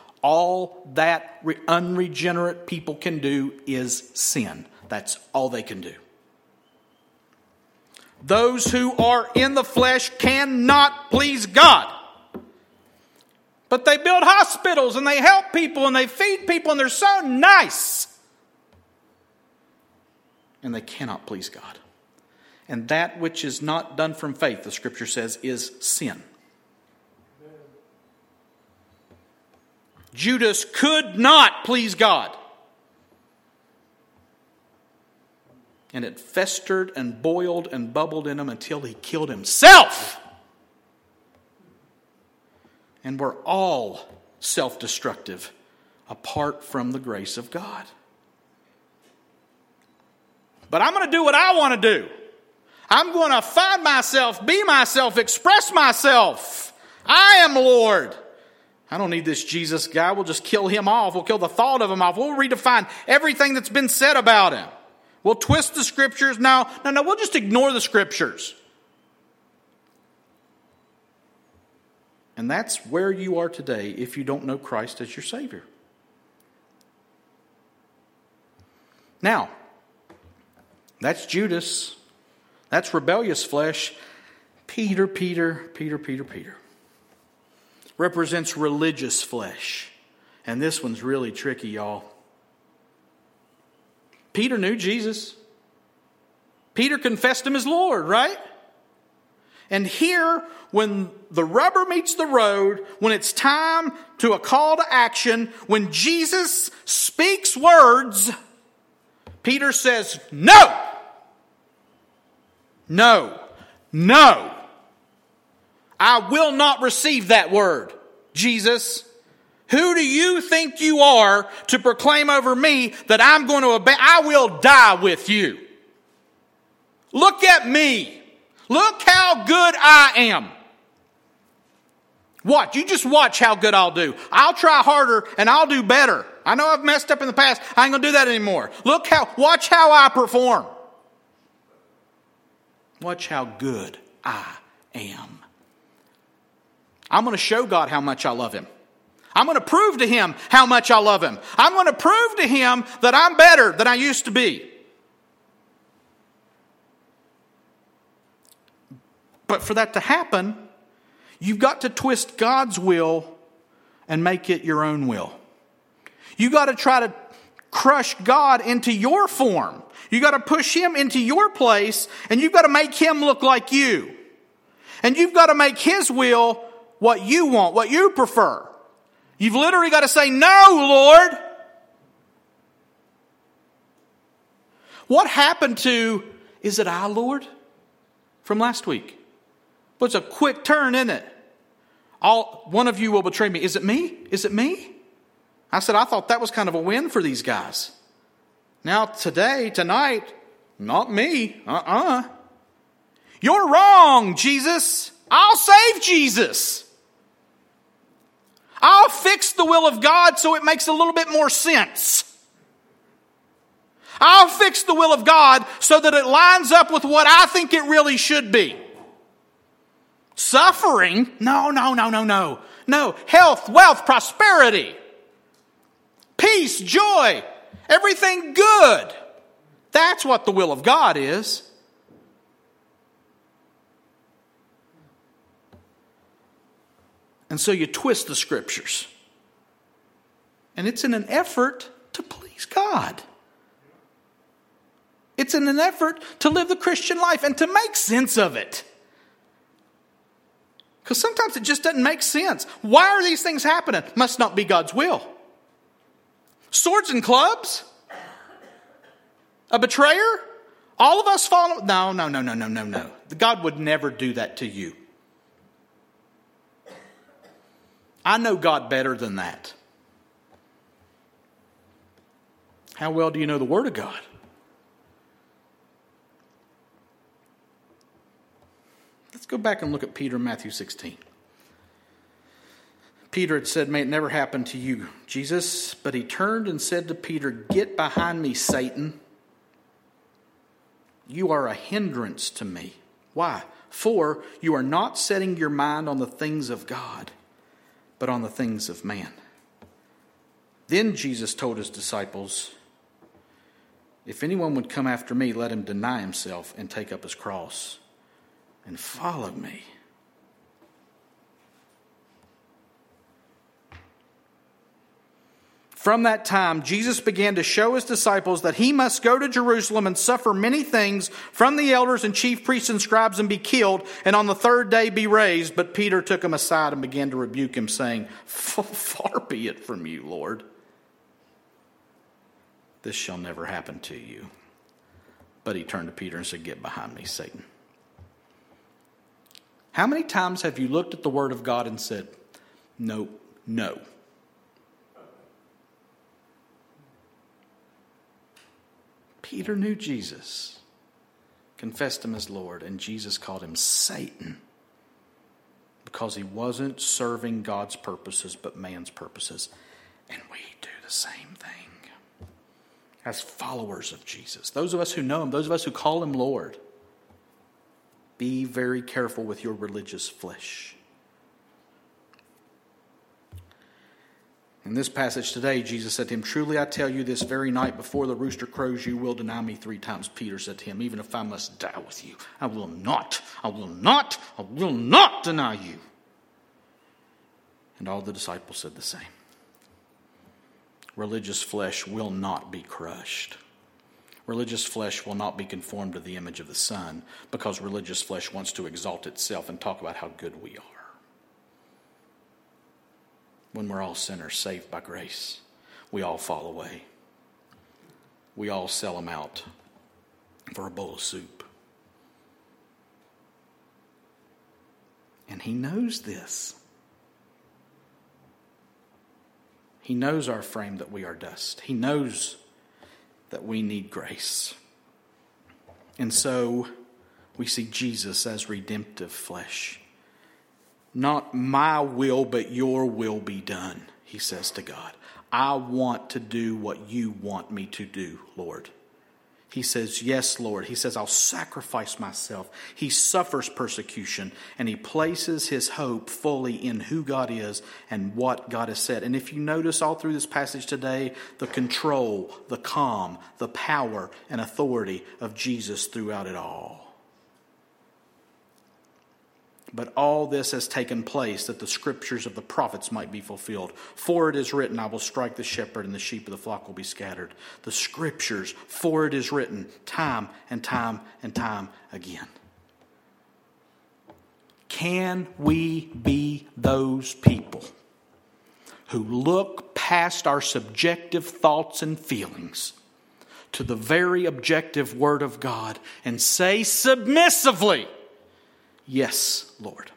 All that unregenerate people can do is sin. That's all they can do. Those who are in the flesh cannot please God. But they build hospitals and they help people and they feed people and they're so nice. And they cannot please God. And that which is not done from faith, the scripture says, is sin. Judas could not please God. And it festered and boiled and bubbled in him until he killed himself. And we're all self destructive apart from the grace of God. But I'm going to do what I want to do. I'm going to find myself, be myself, express myself. I am Lord. I don't need this Jesus guy. We'll just kill him off. We'll kill the thought of him off. We'll redefine everything that's been said about him. We'll twist the scriptures. No, no, no. We'll just ignore the scriptures. And that's where you are today if you don't know Christ as your Savior. Now, that's Judas. That's rebellious flesh. Peter, Peter, Peter, Peter, Peter. Represents religious flesh. And this one's really tricky, y'all. Peter knew Jesus. Peter confessed him as Lord, right? And here, when the rubber meets the road, when it's time to a call to action, when Jesus speaks words, Peter says, No! No, no. I will not receive that word, Jesus. Who do you think you are to proclaim over me that I'm going to obey? I will die with you. Look at me. Look how good I am. Watch. You just watch how good I'll do. I'll try harder and I'll do better. I know I've messed up in the past. I ain't going to do that anymore. Look how, watch how I perform. Watch how good I am. I'm going to show God how much I love Him. I'm going to prove to Him how much I love Him. I'm going to prove to Him that I'm better than I used to be. But for that to happen, you've got to twist God's will and make it your own will. You've got to try to crush God into your form. You've got to push him into your place and you've got to make him look like you. And you've got to make his will what you want, what you prefer. You've literally got to say, No, Lord. What happened to, is it I, Lord? From last week. But it's a quick turn, isn't it? All, one of you will betray me. Is it me? Is it me? I said, I thought that was kind of a win for these guys. Now, today, tonight, not me. Uh uh-uh. uh. you are wrong, Jesus. I'll save Jesus. I'll fix the will of God so it makes a little bit more sense. I'll fix the will of God so that it lines up with what I think it really should be. Suffering? No, no, no, no, no. No. Health, wealth, prosperity, peace, joy, everything good. That's what the will of God is. And so you twist the scriptures. And it's in an effort to please God. It's in an effort to live the Christian life and to make sense of it. Because sometimes it just doesn't make sense. Why are these things happening? Must not be God's will. Swords and clubs? A betrayer? All of us fall. No, no, no, no, no, no, no. God would never do that to you. I know God better than that. How well do you know the Word of God? Let's go back and look at Peter Matthew 16. Peter had said, May it never happen to you, Jesus. But he turned and said to Peter, Get behind me, Satan. You are a hindrance to me. Why? For you are not setting your mind on the things of God but on the things of man. Then Jesus told his disciples, If anyone would come after me, let him deny himself and take up his cross and follow me. From that time, Jesus began to show his disciples that he must go to Jerusalem and suffer many things from the elders and chief priests and scribes and be killed, and on the third day be raised. But Peter took him aside and began to rebuke him, saying, Far be it from you, Lord. This shall never happen to you. But he turned to Peter and said, Get behind me, Satan. How many times have you looked at the Word of God and said, No, no? Peter knew Jesus, confessed him as Lord, and Jesus called him Satan because he wasn't serving God's purposes but man's purposes. And we do the same thing as followers of Jesus. Those of us who know him, those of us who call him Lord, be very careful with your religious flesh. In this passage today, Jesus said to him, Truly I tell you, this very night before the rooster crows, you will deny me three times. Peter said to him, Even if I must die with you, I will not, I will not, I will not deny you. And all the disciples said the same. Religious flesh will not be crushed. Religious flesh will not be conformed to the image of the Son because religious flesh wants to exalt itself and talk about how good we are when we're all sinners saved by grace. We all fall away. We all sell them out for a bowl of soup. And He knows this. He knows our frame that we are dust. He knows that we need grace. And so we see Jesus as redemptive flesh. Not my will, but your will be done, he says to God. I want to do what you want me to do, Lord. He says, Yes, Lord. He says, I'll sacrifice myself. He suffers persecution and he places his hope fully in who God is and what God has said. And if you notice all through this passage today, the control, the calm, the power, and authority of Jesus throughout it all. But all this has taken place that the scriptures of the prophets might be fulfilled. For it is written, I will strike the shepherd, and the sheep of the flock will be scattered. The scriptures, for it is written, time and time and time again. Can we be those people who look past our subjective thoughts and feelings to the very objective Word of God and say submissively, Yes, Lord.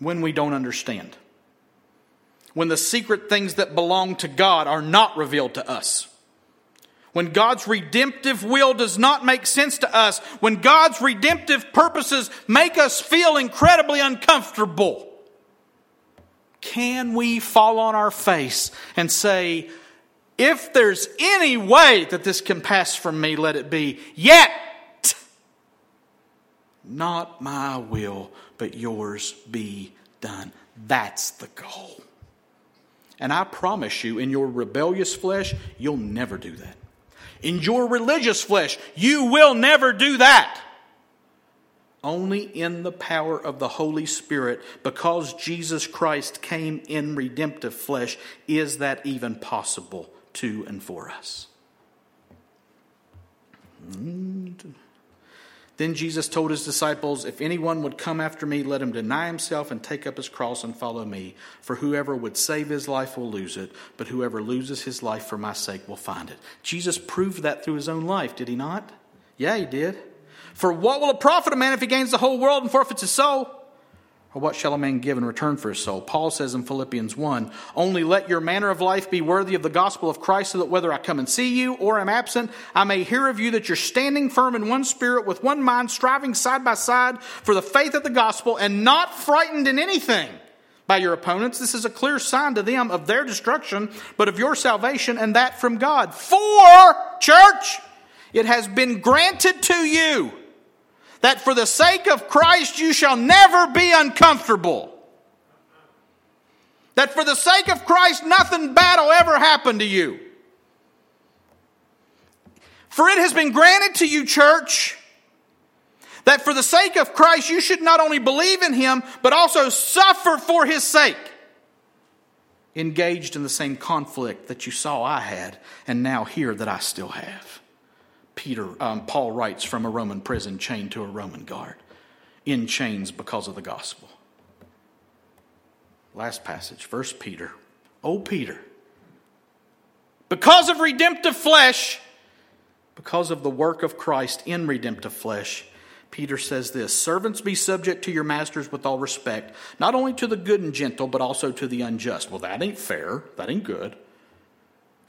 When we don't understand, when the secret things that belong to God are not revealed to us. When God's redemptive will does not make sense to us, when God's redemptive purposes make us feel incredibly uncomfortable, can we fall on our face and say, if there's any way that this can pass from me, let it be, yet not my will, but yours be done. That's the goal. And I promise you, in your rebellious flesh, you'll never do that. In your religious flesh, you will never do that. Only in the power of the Holy Spirit, because Jesus Christ came in redemptive flesh, is that even possible to and for us. Then Jesus told his disciples, If anyone would come after me, let him deny himself and take up his cross and follow me. For whoever would save his life will lose it, but whoever loses his life for my sake will find it. Jesus proved that through his own life, did he not? Yeah, he did. For what will it profit a man if he gains the whole world and forfeits his soul? Or what shall a man give in return for his soul? Paul says in Philippians 1 Only let your manner of life be worthy of the gospel of Christ, so that whether I come and see you or am absent, I may hear of you that you're standing firm in one spirit, with one mind, striving side by side for the faith of the gospel, and not frightened in anything by your opponents. This is a clear sign to them of their destruction, but of your salvation, and that from God. For, church, it has been granted to you that for the sake of Christ you shall never be uncomfortable. That for the sake of Christ nothing bad will ever happen to you. For it has been granted to you, church, that for the sake of Christ you should not only believe in him, but also suffer for his sake. Engaged in the same conflict that you saw I had, and now hear that I still have. Peter, um, Paul writes from a Roman prison chained to a Roman guard, in chains because of the gospel. Last passage, First Peter. Oh, Peter, because of redemptive flesh, because of the work of Christ in redemptive flesh, Peter says this Servants, be subject to your masters with all respect, not only to the good and gentle, but also to the unjust. Well, that ain't fair. That ain't good.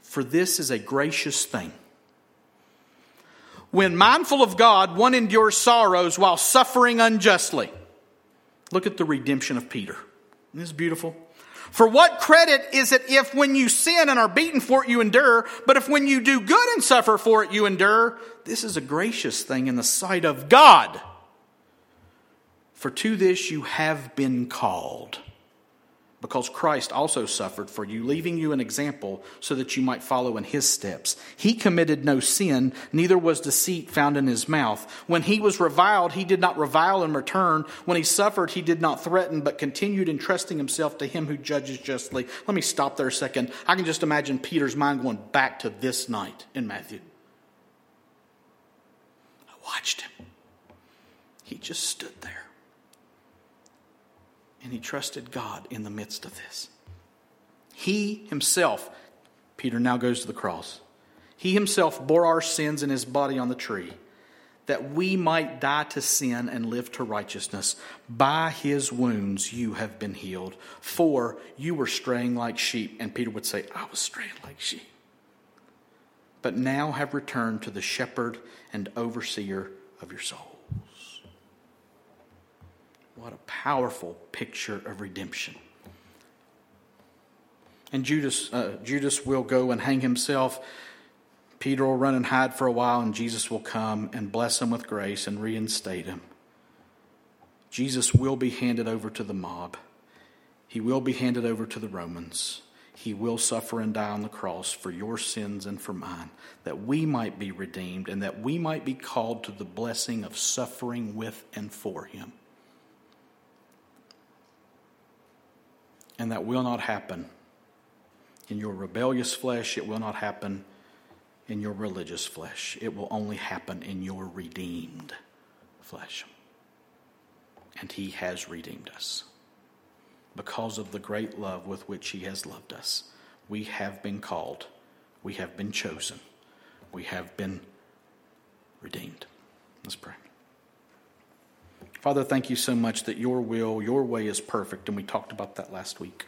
For this is a gracious thing when mindful of God, one endures sorrows while suffering unjustly. Look at the redemption of Peter. This Isn't this beautiful? For what credit is it if when you sin and are beaten for it you endure, but if when you do good and suffer for it you endure? This is a gracious thing in the sight of God. For to this you have been called because Christ also suffered for you, leaving you an example so that you might follow in his steps. He committed no sin, neither was deceit found in his mouth. When he was reviled, he did not revile in return. When he suffered, he did not threaten, but continued entrusting himself to him who judges justly. Let me stop there a second. I can just imagine Peter's mind going back to this night in Matthew. I watched him. He just stood there and he trusted God in the midst of this. He himself, Peter now goes to the cross, he himself bore our sins in his body on the tree, that we might die to sin and live to righteousness. By his wounds you have been healed. For you were straying like sheep. And Peter would say, I was straying like sheep. But now have returned to the shepherd and overseer of your soul. What a powerful picture of redemption. And Judas, uh, Judas will go and hang himself. Peter will run and hide for a while, and Jesus will come and bless him with grace and reinstate him. Jesus will be handed over to the mob. He will be handed over to the Romans. he will suffer and die on the cross for your sins and for mine, that we might be redeemed and that we might be called to the blessing of suffering with and for him. And that will not happen in your rebellious flesh, it will not happen in your religious flesh. It will only happen in your redeemed flesh. And he has redeemed us because of the great love with which He has loved us. We have been called, we have been chosen, we have been redeemed. Let's pray. Father, thank you so much that your will, your way is perfect, and we talked about that last week.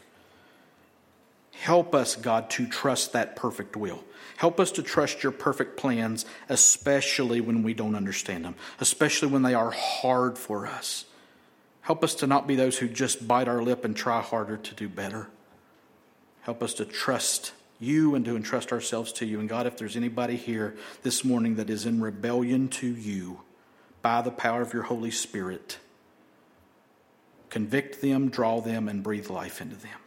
Help us, God, to trust that perfect will. Help us to trust your perfect plans, especially when we don't understand them, especially when they are hard for us. Help us to not be those who just bite our lip and try harder to do better. Help us to trust you and to entrust ourselves to you. And God, if there's anybody here this morning that is in rebellion to you by the power of your Holy Spirit, convict them, draw them, and breathe life into them.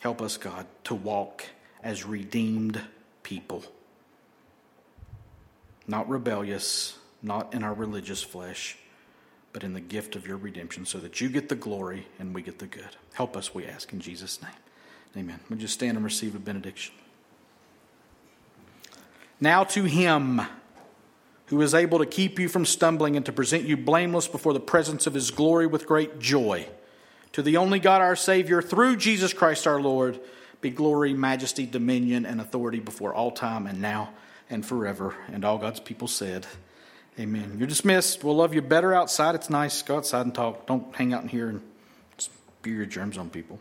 Help us, God, to walk as redeemed people, not rebellious, not in our religious flesh but in the gift of your redemption, so that you get the glory and we get the good. Help us, we ask, in Jesus' name. Amen. We just stand and receive a benediction. Now to him who is able to keep you from stumbling and to present you blameless before the presence of his glory with great joy. To the only God our Savior, through Jesus Christ our Lord, be glory, majesty, dominion, and authority before all time and now and forever. And all God's people said, Amen. You're dismissed. We'll love you better outside. It's nice. Go outside and talk. Don't hang out in here and spew your germs on people.